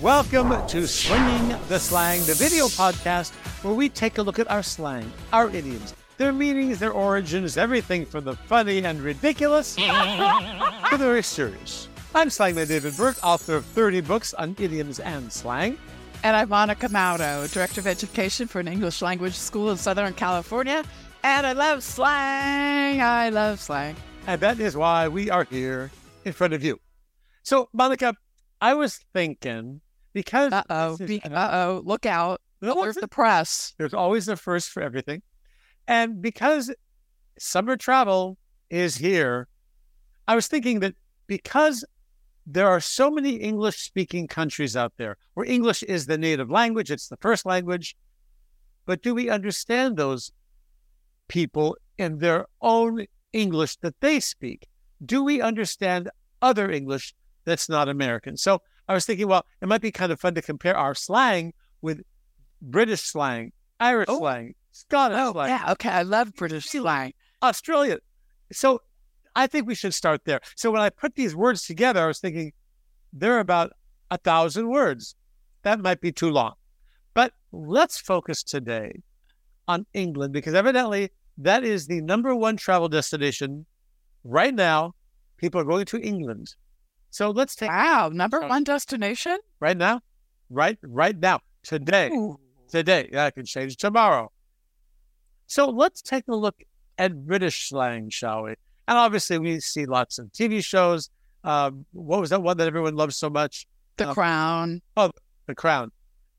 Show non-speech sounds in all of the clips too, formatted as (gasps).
Welcome to Slinging the Slang, the video podcast where we take a look at our slang, our idioms, their meanings, their origins, everything from the funny and ridiculous to the very serious. I'm Slangman David Burke, author of 30 books on idioms and slang. And I'm Monica Mauro, Director of Education for an English language school in Southern California. And I love slang. I love slang. And that is why we are here in front of you. So, Monica, I was thinking because Uh oh. Uh oh. Look out. Alert the press. There's always a first for everything. And because summer travel is here, I was thinking that because there are so many English speaking countries out there where English is the native language, it's the first language, but do we understand those people in their own English that they speak? Do we understand other English that's not American? So I was thinking, well, it might be kind of fun to compare our slang with British slang, Irish Oh. slang, Scottish Oh, slang, yeah. Okay. I love British slang. Australia. So I think we should start there. So when I put these words together, I was thinking there are about a thousand words. That might be too long. But let's focus today on England because evidently that is the number one travel destination right now. People are going to England. So let's take Wow. Number one destination? right now, right, right now, today Ooh. today. That can change tomorrow. So let's take a look at British slang, shall we? And obviously, we see lots of TV shows. Um, what was that one that everyone loves so much? The Oh. Crown. Oh, The Crown.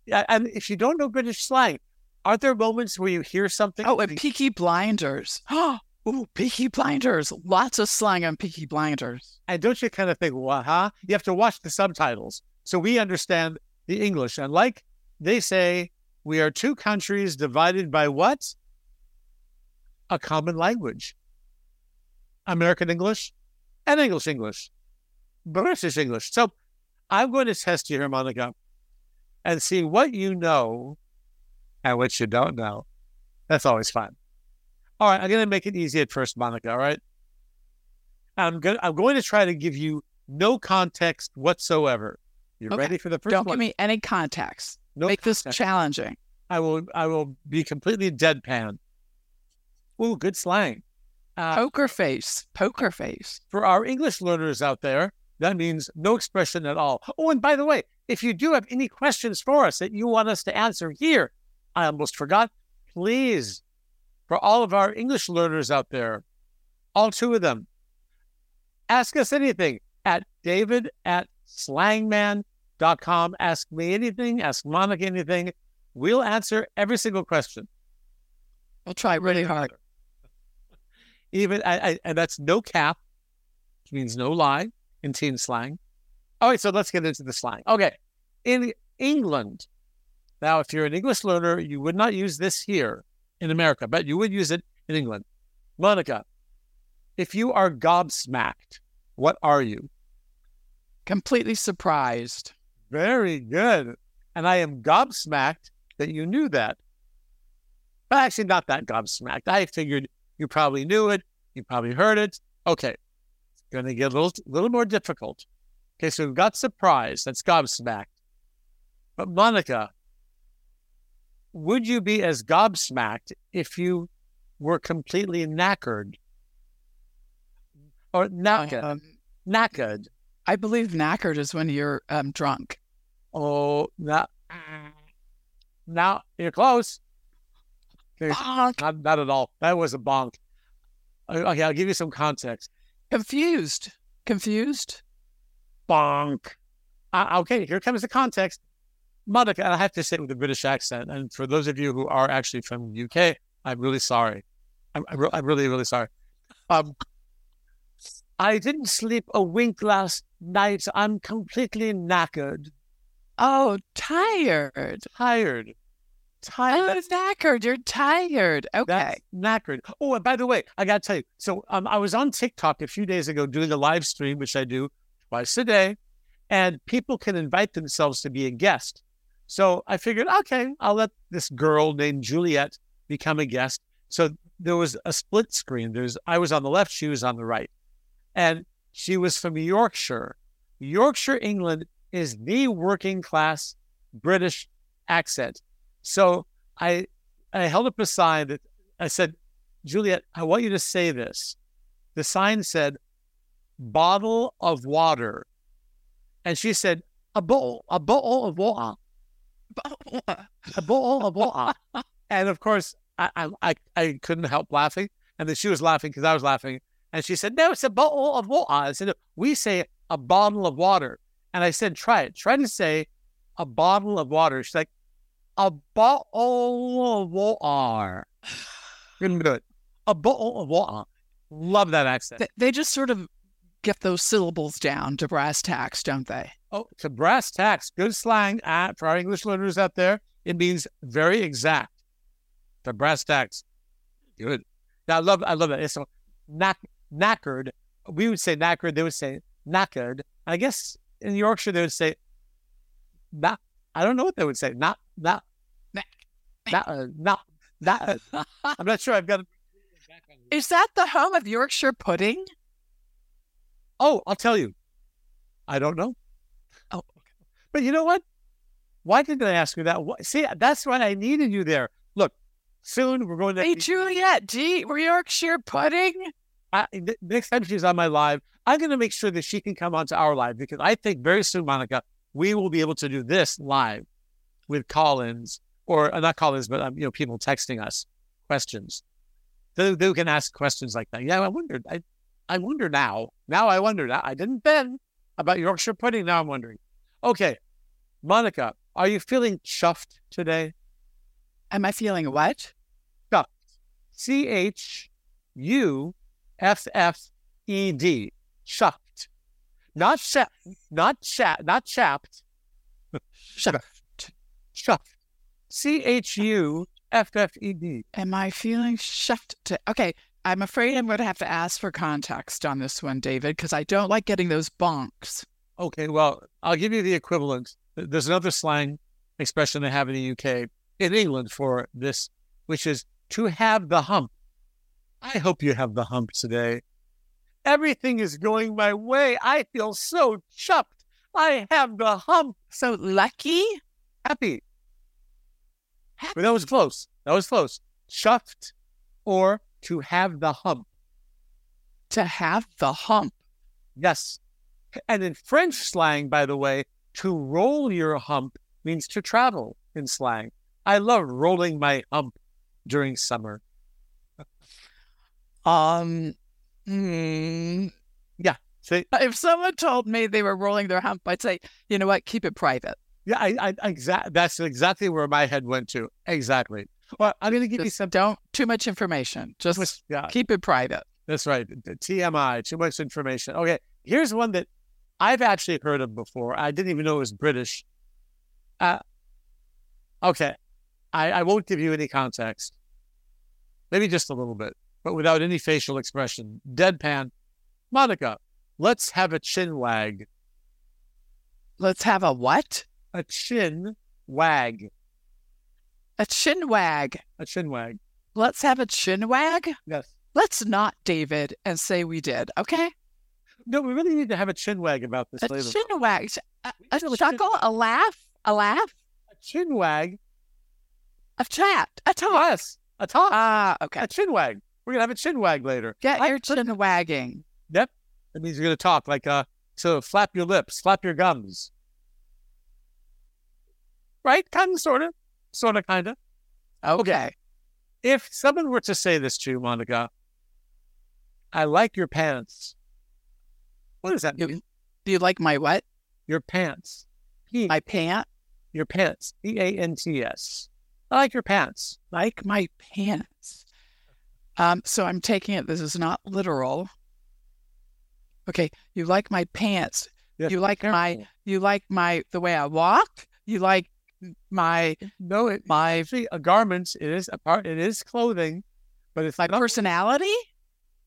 Yeah, and if you don't know British slang, are there moments where you hear something? Oh, and- Peaky Blinders. (gasps) Oh, ooh, Peaky Blinders. Lots of slang on Peaky Blinders. and don't you kind of think, well, huh? You have to watch the subtitles so we understand the English. And like they say, we are two countries divided by what? A common language. American English and English English, British English. So I'm going to test you here, Monica, and see what you know and what you don't know. That's always fun. All right, I'm going to make it easy at first, Monica. All right. I'm going. I'm going to try to give you no context whatsoever. You Okay. ready for the 1st Don't one? give me any context. no Make this challenging. I will. I will be completely deadpan. Ooh, good slang. Uh, Poker face. Poker face. for our English learners out there, that means no expression at all. Oh, and by the way, if you do have any questions for us that you want us to answer here, I almost forgot. Please, for all of our English learners out there, all two of them, ask us anything at david at slangman.com. Ask me anything, ask Monica anything. We'll answer every single question. We'll try really hard. (laughs) Even I, I, and that's no cap, which means no lie in teen slang. All right, so let's get into the slang. Okay, in England, now if you're an English learner, you would not use this here in America, but you would use it in England. Monica, if you are gobsmacked, what are you? Completely surprised. Very good. And I am gobsmacked that you knew that. But actually, not that gobsmacked. I figured you probably knew it. You probably heard it. Okay. It's going to get a little, little more difficult. Okay. So we've got surprised. That's gobsmacked. But Monica, would you be as gobsmacked if you were completely knackered? Or knackered? Um, knackered. I believe knackered is when you're um, drunk. Oh, now, now you're close. Bonk. Not, not at all. That was a bonk. Okay, I'll give you some context. Confused. Confused. Bonk. Uh, okay, here comes the context. Monica, I have to say with a British accent. And for those of you who are actually from the UK, I'm really sorry. I'm, I'm, re- I'm really, really sorry. Um, I didn't sleep a wink last night. I'm completely knackered, Oh, tired. tired, tired. Oh, knackered. You're tired. Okay. Knackered. Oh, and by the way, I got to tell you. So um, I was on TikTok a few days ago doing a live stream, which I do twice a day, and people can invite themselves to be a guest. So I figured, okay, I'll let this girl named Juliet become a guest. So there was a split screen. There's I was on the left, she was on the right, and she was from Yorkshire. Yorkshire, England is the working class British accent. So I I held up a sign that I said, Juliet, I want you to say this. The sign said, bottle of water. And she said, a bottle, a bottle of water. a bottle of water. And of course, I, I, I couldn't help laughing. And then she was laughing because I was laughing. And she said, No, it's a bottle of water. I said, no, We say a bottle of water. And I said, Try it. Try to say a bottle of water. She's like, A bottle of water. Couldn't do it. A bottle of water. Love that accent. They just sort of get those syllables down to brass tacks, don't they? Oh, to brass tacks. Good slang uh, for our English learners out there. It means very exact. The brass tacks. Good. Now I love I love that. It's so knack, knackered. We would say knackered. They would say knackered. I guess in Yorkshire they would say not. I don't know what they would say. Not not not not uh, not. uh, I'm not sure. I've got. Is that the home of Yorkshire pudding? Oh, I'll tell you. I don't know. But you know what? Why didn't I ask you that? See, that's why I needed you there. Look, soon we're going to. Hey, Juliet, gee, Yorkshire pudding. I, next time she's on my live, I'm going to make sure that she can come onto our live because I think very soon, Monica, we will be able to do this live with call-ins or uh, not call-ins, but um, you know, people texting us questions. They, they can ask questions like that. Yeah, I wondered. I, I wonder now. Now I wonder. Now I didn't then about Yorkshire pudding. Now I'm wondering. Okay, Monica, are you feeling chuffed today? Am I feeling what? Chuffed. C H U F F E D. Chuffed. Not chap, not chat, not chapped. (laughs) Chuffed. Chuffed. C H U F F E D. Am I feeling chuffed? To, okay, I'm afraid I'm going to have to ask for context on this one, David, because I don't like getting those bonks. Okay, well, I'll give you the equivalent. There's another slang expression they have in the UK, in England for this, which is to have the hump. I hope you have the hump today. Everything is going my way. I feel so chuffed. I have the hump. So lucky? Happy. Happy. But that was close. That was close. Chuffed or to have the hump. To have the hump. Yes. And in French slang, by the way, to roll your hump means to travel in slang. I love rolling my hump during summer. (laughs) um, hmm. yeah. See, if someone told me they were rolling their hump, I'd say, you know what, keep it private. Yeah, I, I exactly. That's exactly where my head went to. Exactly. Well, I'm going to give Just you some. Don't too much information. Just yeah. keep it private. That's right. TMI. Too much information. Okay. Here's one that I've actually heard of before. I didn't even know it was British. Uh, okay. I, I won't give you any context. Maybe just a little bit, but without any facial expression. Deadpan. Monica, let's have a chin wag. Let's have a what? A chin wag. A chin wag. A chin wag. Let's have a chin wag? Yes. Let's not, David, and say we did, okay? No, we really need to have a chin wag about this a later. Chin wag. A, a chuckle, a laugh, a laugh. A chin wag. A chat, a talk. Yes, a talk. Ah, uh, okay. A chin wag. We're gonna have a chin wag later. Get I, your chin wagging. Yep. That means you're gonna talk like uh. So flap your lips, flap your gums. Right? Kind of, sort of, sort of, kind of. Okay. okay. If someone were to say this to you, Monica, I like your pants. What does that mean? Do you like my what? Your pants. P- my pant? Your pants. P A N T S. I like your pants. Like my pants. Um, so I'm taking it this is not literal. Okay, you like my pants. Yes, you like careful. my you like my the way I walk? You like my no it my actually a garment it is a part it is clothing, but it's my not, personality?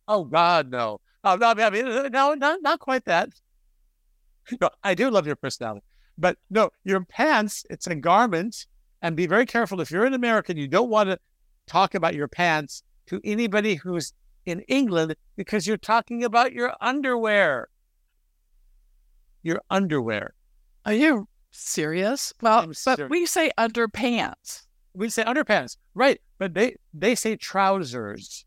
Oh God, no. Oh, no, I mean, uh, no, not, not quite that. (laughs) No, I do love your personality. But no, your pants, it's a garment. And be very careful if you're an American, you don't want to talk about your pants to anybody who's in England because you're talking about your underwear. Your underwear. Are you serious? Well, I'm but serious. we say underpants. We say underpants, right? But they they say trousers.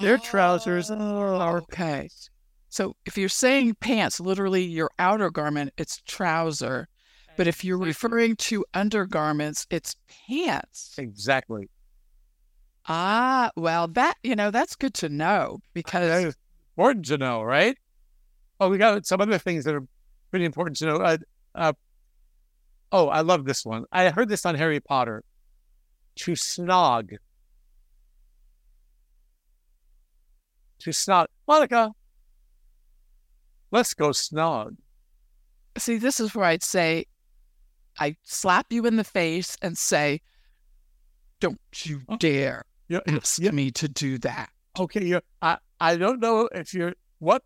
Their trousers are okay. So if you're saying pants, literally your outer garment, it's trouser. But if you're referring to undergarments, it's pants. exactly. Ah, well, that you know that's good to know because is important to know, right? Oh, we got some other things that are pretty important to know. Uh, uh, oh, I love this one. I heard this on Harry Potter. To snog. To snog. Monica, let's go snog. see, this is where I'd say, I slap you in the face and say, "Don't you Oh. dare Yeah, ask yeah. me to do that." Okay, you I I don't know if you're what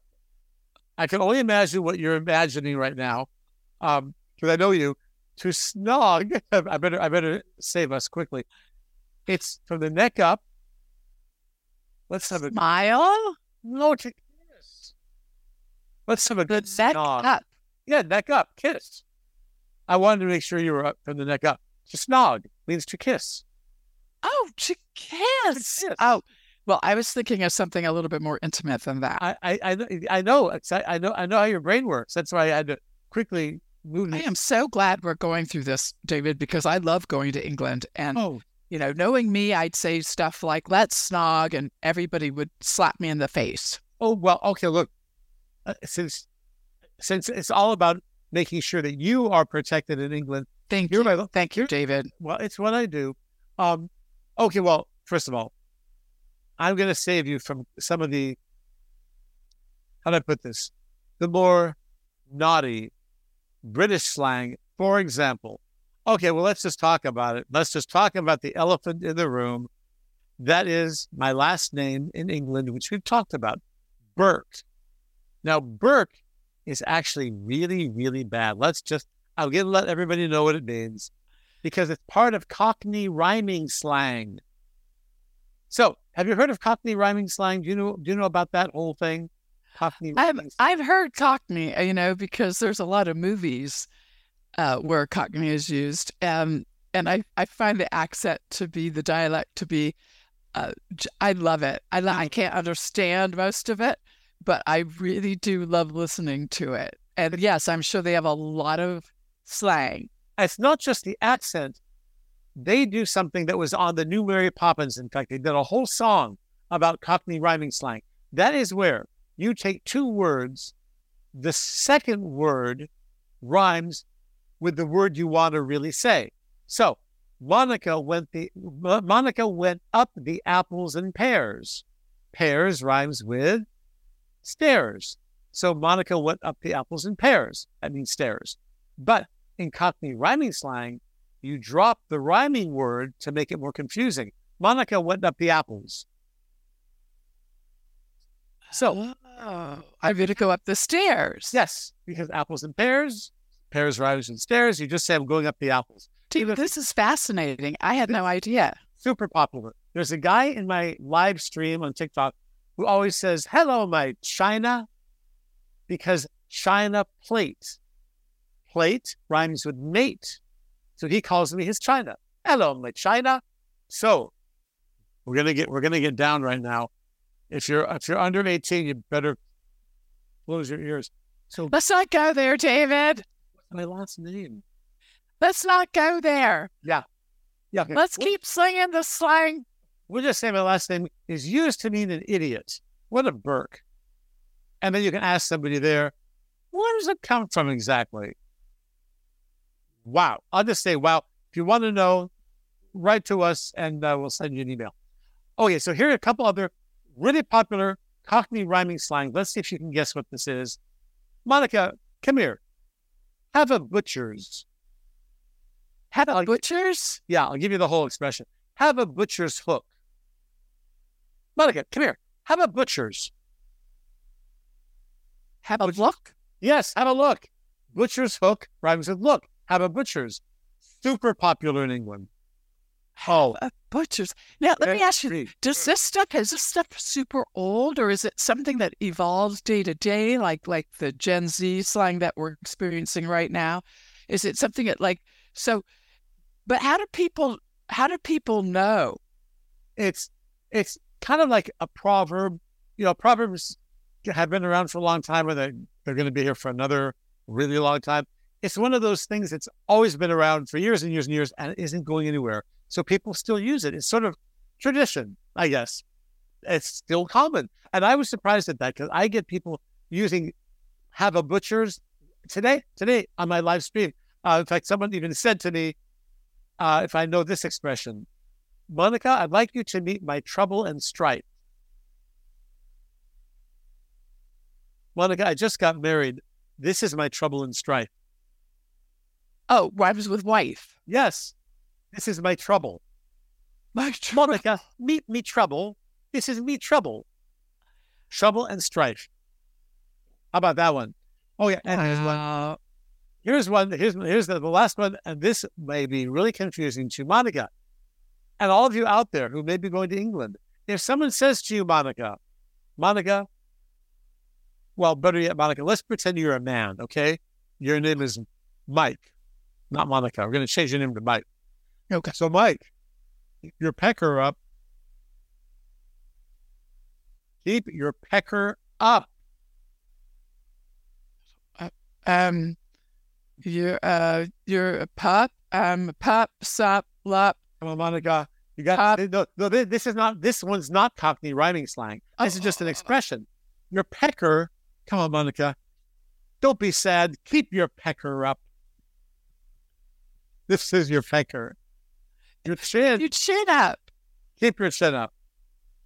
I can only imagine what you're imagining right now. Um, because I know you. To snog, (laughs) I better I better save us quickly. It's from the neck up. Let's have a Smile, no to kiss. Let's have a good neck snog. up. Yeah, neck up, kiss. I wanted to make sure you were up from the neck up. To snog means to kiss. Oh, to kiss. kiss. Oh, well, I was thinking of something a little bit more intimate than that. I I I know I know I I know I know how your brain works. That's why I had to quickly move. I am so glad we're going through this, David, because I love going to England. And, Oh, you know, knowing me, I'd say stuff like, let's snog, and everybody would slap me in the face. oh well. Okay, look. Uh, since since it's all about making sure that you are protected in England, Thank you. my Thank you, David. well, it's what I do. Um, okay. Well, first of all, I'm going to save you from some of the how do I put this? The more naughty British slang. For example, okay. Well, let's just talk about it. Let's just talk about the elephant in the room. That is my last name in England, which we've talked about, Burke. Now, Burke is actually really, really bad. Let's just, I'm going to let everybody know what it means because it's part of Cockney rhyming slang. So, have you heard of Cockney rhyming slang? Do you know, do you know about that whole thing? Cockney I've? I've heard Cockney, uh, you know, because there's a lot of movies uh, where Cockney is used. Um, and I, I find the accent to be, the dialect to be, uh, I love it. I, I can't understand most of it, but I really do love listening to it. And yes, I'm sure they have a lot of slang. it's not just the accent. They do something that was on the new Mary Poppins. In fact, they did a whole song about Cockney rhyming slang. That is where you take two words, the second word rhymes with the word you want to really say. So Monica went the Monica went up the apples and pears. Pears rhymes with stairs. So Monica went up the apples and pears. That means stairs. But in Cockney rhyming slang, you drop the rhyming word to make it more confusing. Monica went up the apples. So, Oh, I'm going to go up the stairs. yes, because apples and pears, pears rhymes with stairs, you just say, I'm going up the apples. Dude, this is fascinating. I had no idea. Super popular. There's a guy in my live stream on TikTok who always says, Hello, my China, because China plate. Plate rhymes with mate. So he calls me his China. Hello, my China. So we're gonna get we're gonna get down right now. If you're if you're under 18, you better close your ears. So Let's not go there, David. My last name? Let's not go there. Yeah. okay. Let's keep slinging the slang. We'll just say my last name is used to mean an idiot. What a Burke. And then you can ask somebody there, where does it come from exactly? Wow. I'll just say, wow. If you want to know, write to us and uh, we'll send you an email. Okay, so here are a couple other really popular Cockney rhyming slang. Let's see if you can guess what this is. Monica, come here. Have a butcher's. Have I'll- a butchers? Yeah, I'll give you the whole expression. Have a butcher's hook. Monica, come here. Have a butcher's. Have a look? Yes, have a look. Butcher's hook rhymes with look. Have a butcher's. Super popular in England. Oh, butcher's. Now, let me ask you: Does this stuff is this stuff super old, or is it something that evolves day to day, like like the Gen Z slang that we're experiencing right now? Is it something that like so? But how do people how do people know? it's it's kind of like a proverb. You know, proverbs have been around for a long time, and they're, they're going to be here for another really long time. It's one of those things that's always been around for years and years and years, and isn't going anywhere. So people still use it. It's sort of tradition, I guess. It's still common, and I was surprised at that because I get people using "have a butcher's" today. Today on my live stream, uh, in fact, someone even said to me, uh, "If I know this expression, Monica, I'd like you to meet my trouble and strife." Monica, I just got married. This is my trouble and strife. Oh, wives with wife. Yes, this is my trouble. My (laughs) tr- Monica, meet me trouble. This is me trouble. Trouble and strife. How about that one? Oh yeah, and here's one. Uh, here's one. Here's here's the, the last one, and this may be really confusing to Monica, and all of you out there who may be going to England. If someone says to you, Monica, Monica, well, better yet, Monica, let's pretend you're a man, okay? Your name is Mike, not Monica. We're going to change your name to Mike. Okay. So, Mike, your pecker up. Keep your pecker up. Um, you're uh, you're a pup. Um, pup, sup, lup. Come on, Monica. You got Pop. no, no. thi- This is not. This one's not Cockney rhyming slang. This is just an Oh. expression. Your pecker. Come on, Monica. Don't be sad. Keep your pecker up. This is your pecker. Your chin. You chin up. Keep your chin up.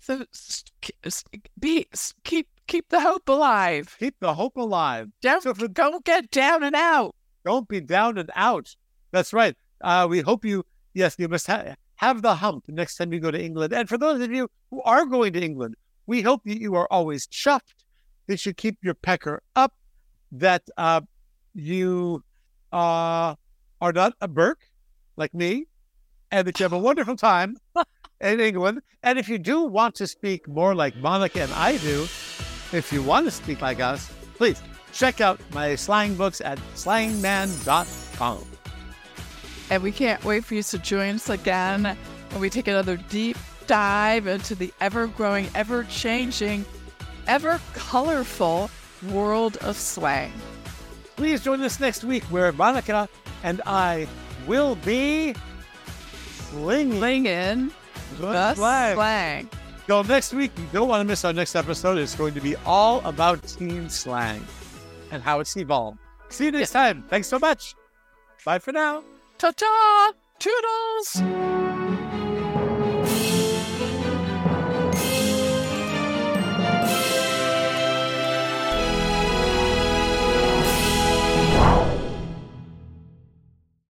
So s- k- s- be keep keep the hope alive. Keep the hope alive. Don't So for- don't get down and out. Don't be down and out. That's right. Uh, we hope you. Yes, you must ha- have the hump next time you go to England. And for those of you who are going to England, we hope that you are always chuffed. That you keep your pecker up. That uh, you uh, are not a Burke like me, and that you have a wonderful time (laughs) in England. And if you do want to speak more like Monica and I do, if you want to speak like us, please check out my slang books at slangman.com. And we can't wait for you to join us again when we take another deep dive into the ever growing, ever changing, ever colorful world of slang. Please join us next week where Monica and I will be slinging Sling in the slang. slang. So next week, you don't want to miss our next episode. It's going to be all about teen slang and how it's evolved. See you next time. Thanks so much. Bye for now. Ta ta! Toodles!